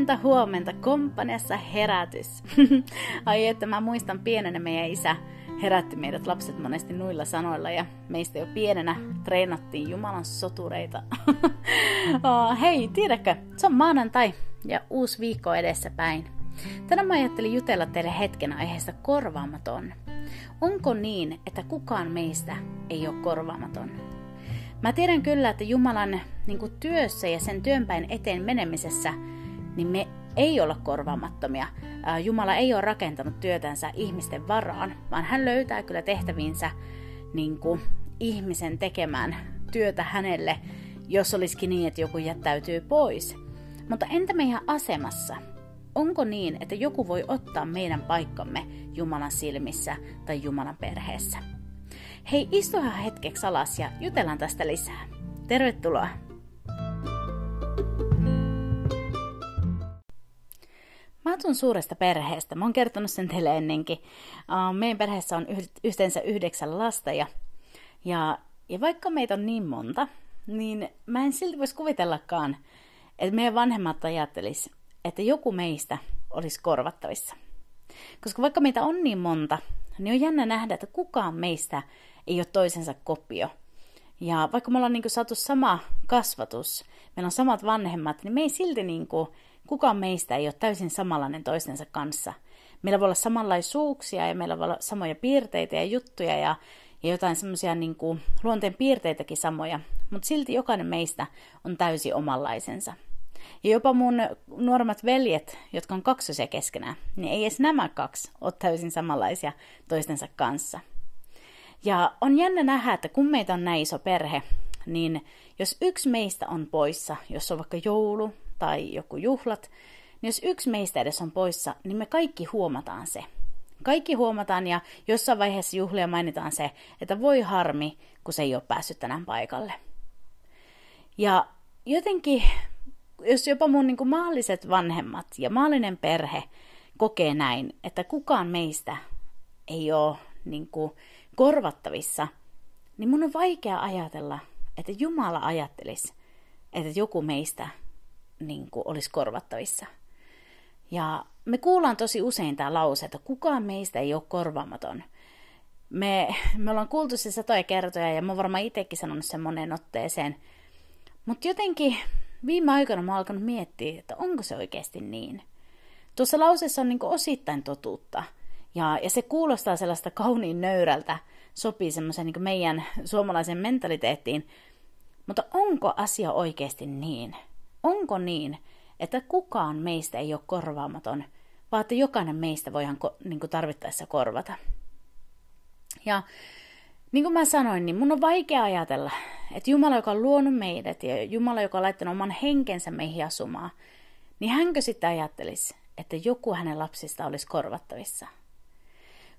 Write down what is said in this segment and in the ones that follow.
Huomenta, huomenta, komppaniassa herätys. Ai että mä muistan pienenä meidän isä herätti meidät lapset monesti nuilla sanoilla ja meistä jo pienenä treenattiin Jumalan sotureita. oh, hei, tiedätkö, se on maanantai ja uusi viikko edessä päin. Tänään mä ajattelin jutella teille hetken aiheesta korvaamaton. Onko niin, että kukaan meistä ei ole korvaamaton? Mä tiedän kyllä, että Jumalan niin työssä ja sen työnpäin eteen menemisessä – niin me ei olla korvaamattomia. Jumala ei ole rakentanut työtänsä ihmisten varaan, vaan hän löytää kyllä tehtäviinsä niin kuin ihmisen tekemään työtä hänelle, jos olisikin niin, että joku jättäytyy pois. Mutta entä meidän asemassa? Onko niin, että joku voi ottaa meidän paikkamme Jumalan silmissä tai Jumalan perheessä? Hei, istuhan hetkeksi alas ja jutellaan tästä lisää. Tervetuloa! Mä asun suuresta perheestä. Mä oon kertonut sen teille ennenkin. Uh, meidän perheessä on yhteensä yhdeksän lasta ja, ja, ja vaikka meitä on niin monta, niin mä en silti voisi kuvitellakaan, että meidän vanhemmat ajattelis, että joku meistä olisi korvattavissa. Koska vaikka meitä on niin monta, niin on jännä nähdä, että kukaan meistä ei ole toisensa kopio. Ja vaikka me ollaan niin saatu sama kasvatus, meillä on samat vanhemmat, niin me ei silti niin kuin, Kukaan meistä ei ole täysin samanlainen toistensa kanssa. Meillä voi olla samanlaisuuksia ja meillä voi olla samoja piirteitä ja juttuja ja, ja jotain semmoisia niin luonteen piirteitäkin samoja, mutta silti jokainen meistä on täysin omanlaisensa. Ja jopa mun nuoremmat veljet, jotka on kaksosia keskenään, niin ei edes nämä kaksi ole täysin samanlaisia toistensa kanssa. Ja on jännä nähdä, että kun meitä on näin iso perhe, niin jos yksi meistä on poissa, jos on vaikka joulu tai joku juhlat, niin jos yksi meistä edes on poissa, niin me kaikki huomataan se. Kaikki huomataan ja jossain vaiheessa juhlia mainitaan se, että voi harmi, kun se ei ole päässyt tänään paikalle. Ja jotenkin, jos jopa mun niin kuin maalliset vanhemmat ja maallinen perhe kokee näin, että kukaan meistä ei ole niin kuin korvattavissa, niin mun on vaikea ajatella, että Jumala ajattelisi, että joku meistä niin kuin olisi korvattavissa. Ja me kuullaan tosi usein tämä lause, että kukaan meistä ei ole korvaamaton. Me, me ollaan kuultu se satoja kertoja ja mä varmaan itsekin sanonut sen moneen otteeseen. Mutta jotenkin viime aikoina mä oon alkanut miettiä, että onko se oikeasti niin. Tuossa lauseessa on niin osittain totuutta. Ja, ja se kuulostaa sellaista kauniin nöyrältä, sopii semmoisen niin meidän suomalaisen mentaliteettiin. Mutta onko asia oikeasti niin? Onko niin, että kukaan meistä ei ole korvaamaton, vaan että jokainen meistä voidaan niin kuin tarvittaessa korvata? Ja niin kuin mä sanoin, niin mun on vaikea ajatella, että Jumala, joka on luonut meidät ja Jumala, joka on laittanut oman henkensä meihin asumaan, niin hänkö sitten ajattelisi, että joku hänen lapsista olisi korvattavissa?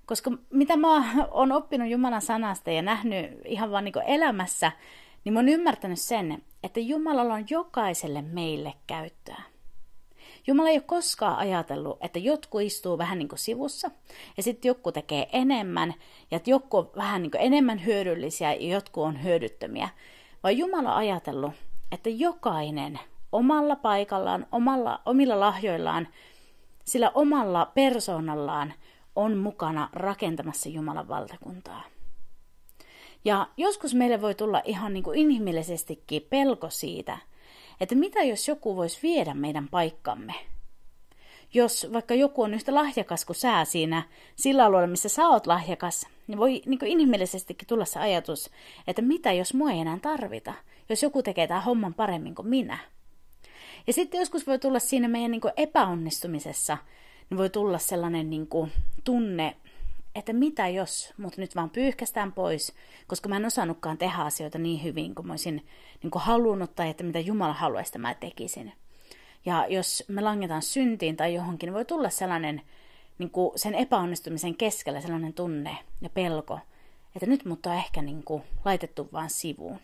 Koska mitä mä oon oppinut Jumalan sanasta ja nähnyt ihan vaan niin elämässä, niin mä oon ymmärtänyt sen, että Jumalalla on jokaiselle meille käyttöä. Jumala ei ole koskaan ajatellut, että jotkut istuu vähän niin kuin sivussa ja sitten joku tekee enemmän ja että joku on vähän niin kuin enemmän hyödyllisiä ja jotkut on hyödyttömiä. Vaan Jumala on ajatellut, että jokainen omalla paikallaan, omalla, omilla lahjoillaan, sillä omalla persoonallaan on mukana rakentamassa Jumalan valtakuntaa. Ja joskus meille voi tulla ihan niin kuin inhimillisestikin pelko siitä, että mitä jos joku voisi viedä meidän paikkamme. Jos vaikka joku on yhtä lahjakas kuin sä siinä sillä alueella, missä sä oot lahjakas, niin voi niin kuin inhimillisestikin tulla se ajatus, että mitä jos mua ei enää tarvita, jos joku tekee tämän homman paremmin kuin minä. Ja sitten joskus voi tulla siinä meidän niin kuin epäonnistumisessa, niin voi tulla sellainen niin kuin tunne, että mitä jos mut nyt vaan pyyhkästään pois, koska mä en osannutkaan tehdä asioita niin hyvin kuin mä olisin niin kuin halunnut tai että mitä Jumala haluaisi, että mä tekisin. Ja jos me langetaan syntiin tai johonkin, niin voi tulla sellainen niin kuin sen epäonnistumisen keskellä sellainen tunne ja pelko, että nyt mut on ehkä niin kuin laitettu vaan sivuun.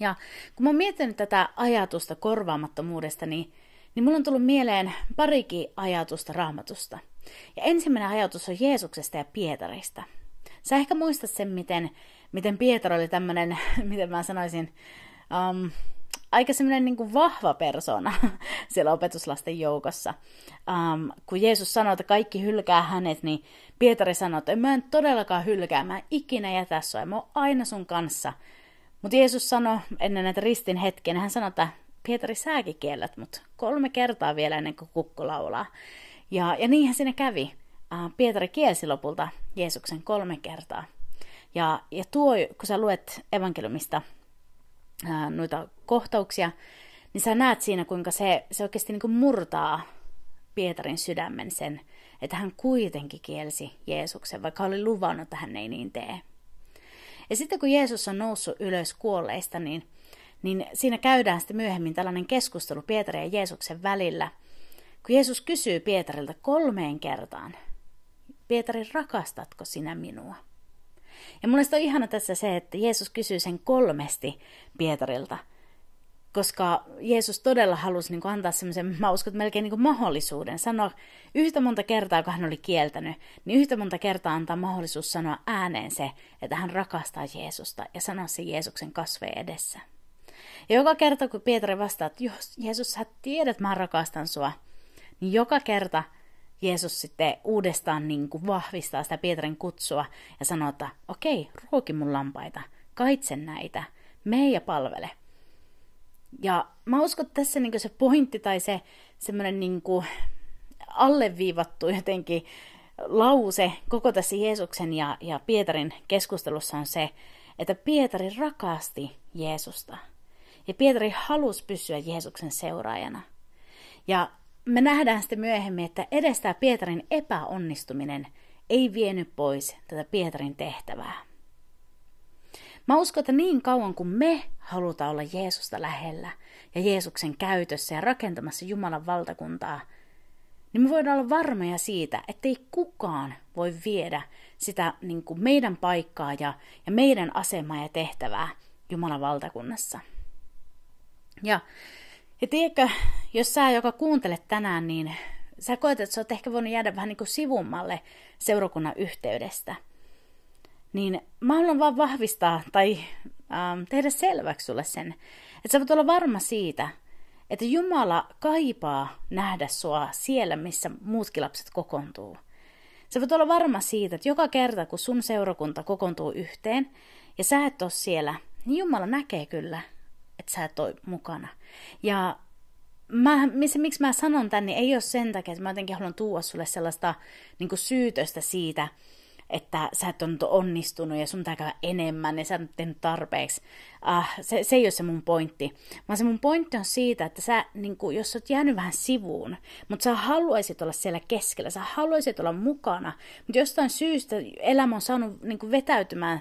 Ja kun mä oon miettinyt tätä ajatusta korvaamattomuudesta, niin, niin mulla on tullut mieleen parikin ajatusta raamatusta. Ja ensimmäinen ajatus on Jeesuksesta ja Pietarista. Sä ehkä muistat sen, miten, miten Pietari oli tämmöinen, miten mä sanoisin, um, aika semmoinen niin kuin vahva persona siellä opetuslasten joukossa. Um, kun Jeesus sanoi, että kaikki hylkää hänet, niin Pietari sanoi, että mä en todellakaan hylkää, mä en ikinä jätä sua, mä oon aina sun kanssa. Mutta Jeesus sanoi ennen näitä ristin hetkiä, hän sanoi, että Pietari, säkin kiellät mut kolme kertaa vielä ennen kuin kukku laulaa. Ja, ja niinhän siinä kävi. Uh, Pietari kielsi lopulta Jeesuksen kolme kertaa. Ja, ja tuo, kun sä luet evankeliumista ää, noita kohtauksia, niin sä näet siinä, kuinka se, se oikeasti niin kuin murtaa Pietarin sydämen sen, että hän kuitenkin kielsi Jeesuksen, vaikka oli luvannut, että hän ei niin tee. Ja sitten kun Jeesus on noussut ylös kuolleista, niin, niin siinä käydään sitten myöhemmin tällainen keskustelu Pietarin ja Jeesuksen välillä, kun Jeesus kysyy Pietarilta kolmeen kertaan, Pietari, rakastatko sinä minua? Ja mun on ihana tässä se, että Jeesus kysyy sen kolmesti Pietarilta, koska Jeesus todella halusi niin kuin, antaa semmoisen, mä uskon, että melkein niin kuin, mahdollisuuden sanoa yhtä monta kertaa, kun hän oli kieltänyt, niin yhtä monta kertaa antaa mahdollisuus sanoa ääneen se, että hän rakastaa Jeesusta ja sanoa se Jeesuksen kasveen edessä. Ja joka kerta, kun Pietari vastaa, että Jeesus, sä tiedät, mä rakastan sua, joka kerta Jeesus sitten uudestaan niin kuin vahvistaa sitä Pietarin kutsua ja sanoo, että okei, ruoki mun lampaita, kaitse näitä, mene ja palvele. Ja mä uskon, että tässä niin se pointti tai se semmoinen niin alleviivattu jotenkin lause koko tässä Jeesuksen ja, ja Pietarin keskustelussa on se, että Pietari rakasti Jeesusta. Ja Pietari halusi pysyä Jeesuksen seuraajana. Ja me nähdään sitten myöhemmin, että edes tämä Pietarin epäonnistuminen ei vienyt pois tätä Pietarin tehtävää. Mä uskon, että niin kauan kuin me halutaan olla Jeesusta lähellä ja Jeesuksen käytössä ja rakentamassa Jumalan valtakuntaa, niin me voidaan olla varmoja siitä, että ei kukaan voi viedä sitä niin kuin meidän paikkaa ja, ja meidän asemaa ja tehtävää Jumalan valtakunnassa. Ja ja tiedätkö, jos sä, joka kuuntelet tänään, niin sä koet, että sä oot ehkä voinut jäädä vähän niin kuin sivummalle seurakunnan yhteydestä. Niin mä haluan vaan vahvistaa tai ähm, tehdä selväksi sulle sen, että sä voit olla varma siitä, että Jumala kaipaa nähdä sua siellä, missä muutkin lapset kokoontuu. Sä voit olla varma siitä, että joka kerta, kun sun seurakunta kokoontuu yhteen ja sä et ole siellä, niin Jumala näkee kyllä, että sä et ole mukana. Ja mä, missä, miksi mä sanon tän, niin ei ole sen takia, että mä jotenkin haluan tuoda sulle sellaista niin syytöstä siitä, että sä et ole onnistunut ja sun pitää enemmän ja sä et tehnyt tarpeeksi. Uh, se, se ei ole se mun pointti. Vaan se mun pointti on siitä, että sä, niin kuin, jos sä oot jäänyt vähän sivuun, mutta sä haluaisit olla siellä keskellä, sä haluaisit olla mukana, mutta jostain syystä elämä on saanut niin vetäytymään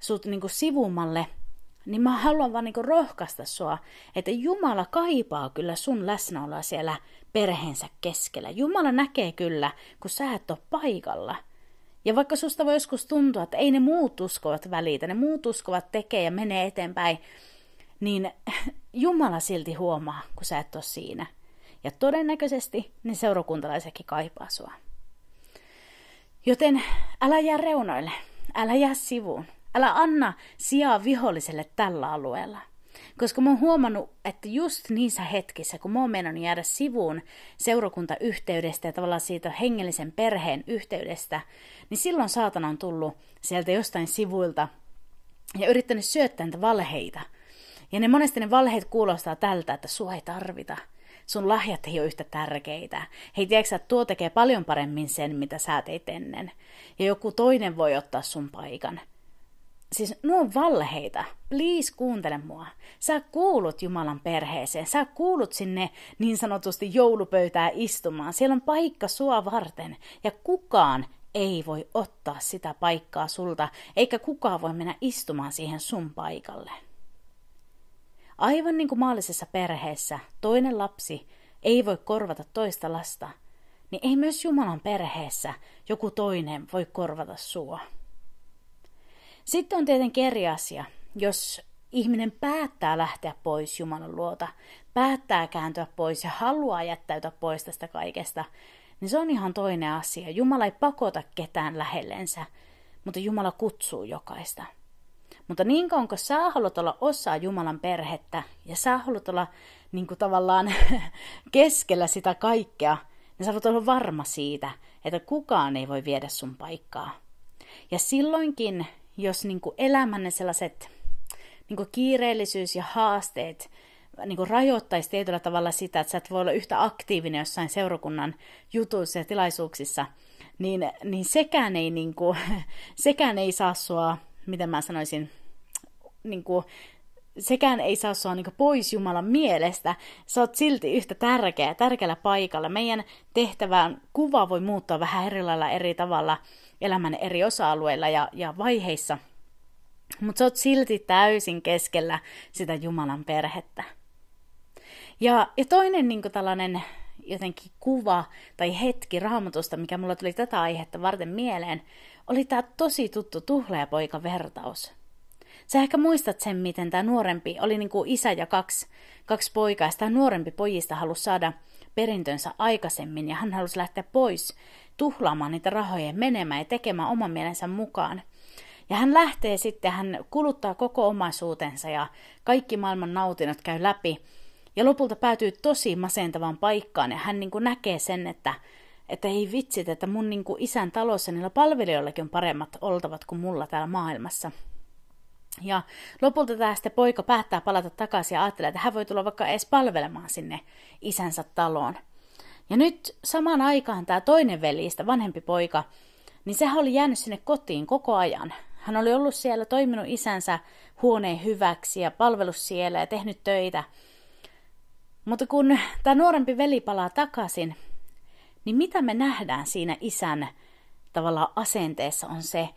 sut niin sivumalle – niin mä haluan vaan niinku rohkaista sua, että Jumala kaipaa kyllä sun läsnäoloa siellä perheensä keskellä. Jumala näkee kyllä, kun sä et ole paikalla. Ja vaikka susta voi joskus tuntua, että ei ne muut uskovat välitä, ne muut uskovat tekee ja menee eteenpäin, niin Jumala silti huomaa, kun sä et ole siinä. Ja todennäköisesti ne seurakuntalaisetkin kaipaa sua. Joten älä jää reunoille, älä jää sivuun, Älä anna sijaa viholliselle tällä alueella. Koska mä oon huomannut, että just niissä hetkissä, kun mä oon mennyt jäädä sivuun seurakuntayhteydestä ja tavallaan siitä hengellisen perheen yhteydestä, niin silloin saatana on tullut sieltä jostain sivuilta ja yrittänyt syöttää niitä valheita. Ja ne monesti ne valheet kuulostaa tältä, että sua ei tarvita. Sun lahjat ei ole yhtä tärkeitä. Hei, tiedätkö, että tuo tekee paljon paremmin sen, mitä sä teit ennen. Ja joku toinen voi ottaa sun paikan siis nuo valheita. Please kuuntele mua. Sä kuulut Jumalan perheeseen. Sä kuulut sinne niin sanotusti joulupöytää istumaan. Siellä on paikka sua varten. Ja kukaan ei voi ottaa sitä paikkaa sulta, eikä kukaan voi mennä istumaan siihen sun paikalle. Aivan niin kuin maallisessa perheessä toinen lapsi ei voi korvata toista lasta, niin ei myös Jumalan perheessä joku toinen voi korvata sua. Sitten on tietenkin eri asia, jos ihminen päättää lähteä pois Jumalan luota, päättää kääntyä pois ja haluaa jättäytyä pois tästä kaikesta, niin se on ihan toinen asia. Jumala ei pakota ketään lähellensä, mutta Jumala kutsuu jokaista. Mutta niin kauan kun sä haluat olla osa Jumalan perhettä ja sä haluat olla niin kuin tavallaan keskellä sitä kaikkea, niin sä voit olla varma siitä, että kukaan ei voi viedä sun paikkaa. Ja silloinkin, jos niin kuin elämänne sellaiset niin kuin kiireellisyys ja haasteet niin kuin rajoittaisi tietyllä tavalla sitä, että sä et voi olla yhtä aktiivinen jossain seurakunnan jutuissa ja tilaisuuksissa, niin, niin sekään, ei, niin kuin, sekään ei saa sua, miten mä sanoisin, niin kuin, sekään ei saa sua niin pois Jumalan mielestä. Sä oot silti yhtä tärkeä, tärkeällä paikalla. Meidän tehtävän kuva voi muuttaa vähän eri lailla eri tavalla elämän eri osa-alueilla ja, ja vaiheissa. Mutta sä oot silti täysin keskellä sitä Jumalan perhettä. Ja, ja toinen niin tällainen jotenkin kuva tai hetki raamatusta, mikä mulla tuli tätä aihetta varten mieleen, oli tämä tosi tuttu poika vertaus. Sä ehkä muistat sen, miten tämä nuorempi oli niin kuin isä ja kaksi, kaksi poikaa, ja tämä nuorempi pojista halusi saada perintönsä aikaisemmin, ja hän halusi lähteä pois tuhlaamaan niitä rahoja menemään ja tekemään oman mielensä mukaan. Ja hän lähtee sitten, hän kuluttaa koko omaisuutensa ja kaikki maailman nautinnot käy läpi. Ja lopulta päätyy tosi masentavaan paikkaan ja hän niin kuin näkee sen, että, että ei vitsit, että mun niin kuin isän talossa niillä palvelijoillakin on paremmat oltavat kuin mulla täällä maailmassa. Ja lopulta tämä sitten poika päättää palata takaisin ja ajattelee, että hän voi tulla vaikka edes palvelemaan sinne isänsä taloon. Ja nyt samaan aikaan tämä toinen velistä, vanhempi poika, niin sehän oli jäänyt sinne kotiin koko ajan. Hän oli ollut siellä, toiminut isänsä huoneen hyväksi ja palvelus siellä ja tehnyt töitä. Mutta kun tämä nuorempi veli palaa takaisin, niin mitä me nähdään siinä isän tavallaan asenteessa on se,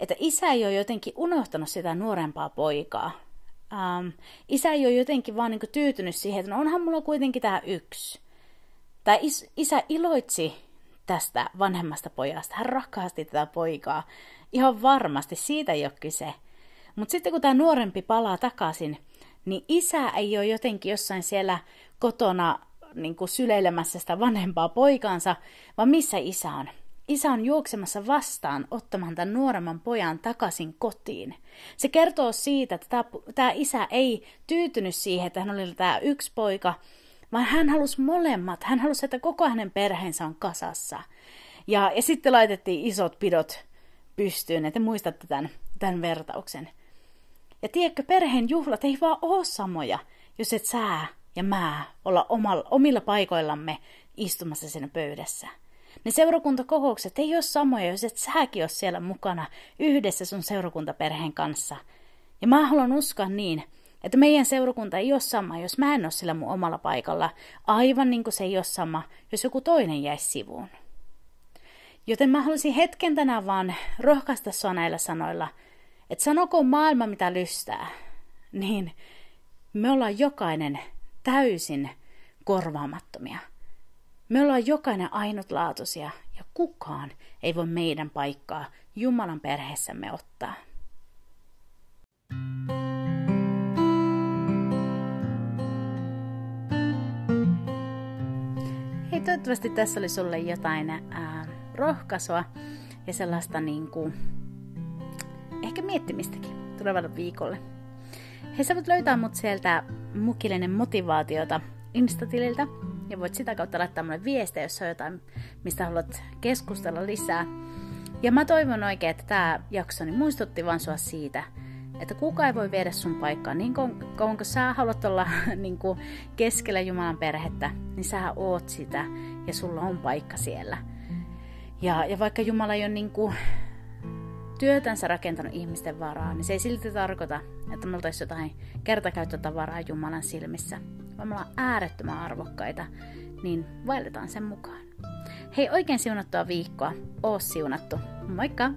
että isä ei ole jotenkin unohtanut sitä nuorempaa poikaa. Ähm, isä ei ole jotenkin vaan niin tyytynyt siihen, että no onhan mulla kuitenkin tämä yksi. Tai is, isä iloitsi tästä vanhemmasta pojasta. Hän rakasti tätä poikaa. Ihan varmasti, siitä ei ole kyse. Mutta sitten kun tämä nuorempi palaa takaisin, niin isä ei ole jotenkin jossain siellä kotona niin kuin syleilemässä sitä vanhempaa poikaansa, vaan missä isä on? Isä on juoksemassa vastaan ottamaan tämän nuoremman pojan takaisin kotiin. Se kertoo siitä, että tämä, tämä isä ei tyytynyt siihen, että hän oli tämä yksi poika, vaan hän halusi molemmat. Hän halusi, että koko hänen perheensä on kasassa. Ja, ja sitten laitettiin isot pidot pystyyn, että muistatte tämän, tämän vertauksen. Ja tiedätkö, perheen juhlat ei vaan ole samoja, jos et sää ja mä olla omalla, omilla paikoillamme istumassa siinä pöydässä. Ne seurakuntakokoukset ei ole samoja, jos et säkin ole siellä mukana yhdessä sun seurakuntaperheen kanssa. Ja mä haluan uskoa niin, että meidän seurakunta ei ole sama, jos mä en ole sillä mun omalla paikalla, aivan niin kuin se ei ole sama, jos joku toinen jäisi sivuun. Joten mä haluaisin hetken tänään vaan rohkaista sua näillä sanoilla, että sanoko maailma mitä lystää, niin me ollaan jokainen täysin korvaamattomia. Me ollaan jokainen ainutlaatuisia ja kukaan ei voi meidän paikkaa Jumalan perheessämme ottaa. Hei, toivottavasti tässä oli sulle jotain ää, rohkaisua ja sellaista niin kuin, ehkä miettimistäkin tulevalle viikolle. Hei, sä voit löytää mut sieltä mukillinen motivaatiota Instatililtä ja voit sitä kautta laittaa mulle viestejä, jos on jotain, mistä haluat keskustella lisää. Ja mä toivon oikein, että tämä jaksoni muistutti vaan sua siitä, että kuka ei voi viedä sun paikkaa. Niin kauan kun sä haluat olla niin kuin keskellä Jumalan perhettä, niin sä oot sitä ja sulla on paikka siellä. Ja, ja vaikka Jumala ei ole niin kuin työtänsä rakentanut ihmisten varaa, niin se ei silti tarkoita, että me oltaisiin jotain kertakäyttötavaraa Jumalan silmissä, vaan me ollaan äärettömän arvokkaita, niin vaelletaan sen mukaan. Hei, oikein siunattua viikkoa. Oo siunattu. Moikka!